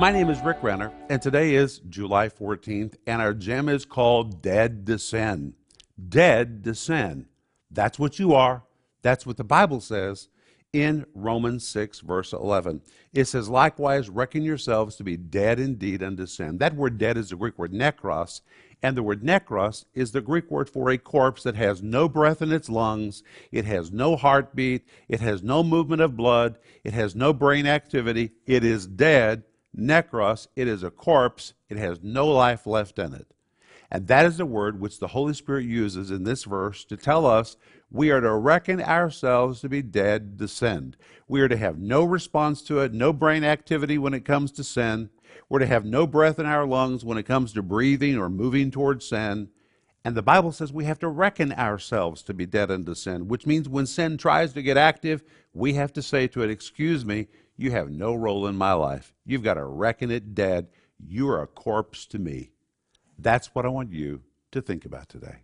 My name is Rick Renner, and today is July 14th, and our gem is called Dead Sin. Dead Sin. That's what you are. That's what the Bible says in Romans 6, verse 11. It says, Likewise, reckon yourselves to be dead indeed unto sin. That word dead is the Greek word nekros, and the word nekros is the Greek word for a corpse that has no breath in its lungs, it has no heartbeat, it has no movement of blood, it has no brain activity. It is dead. Nekros, it is a corpse, it has no life left in it. And that is the word which the Holy Spirit uses in this verse to tell us we are to reckon ourselves to be dead to sin. We are to have no response to it, no brain activity when it comes to sin. We're to have no breath in our lungs when it comes to breathing or moving towards sin. And the Bible says we have to reckon ourselves to be dead unto sin, which means when sin tries to get active, we have to say to it, Excuse me, you have no role in my life. You've got to reckon it dead. You are a corpse to me. That's what I want you to think about today.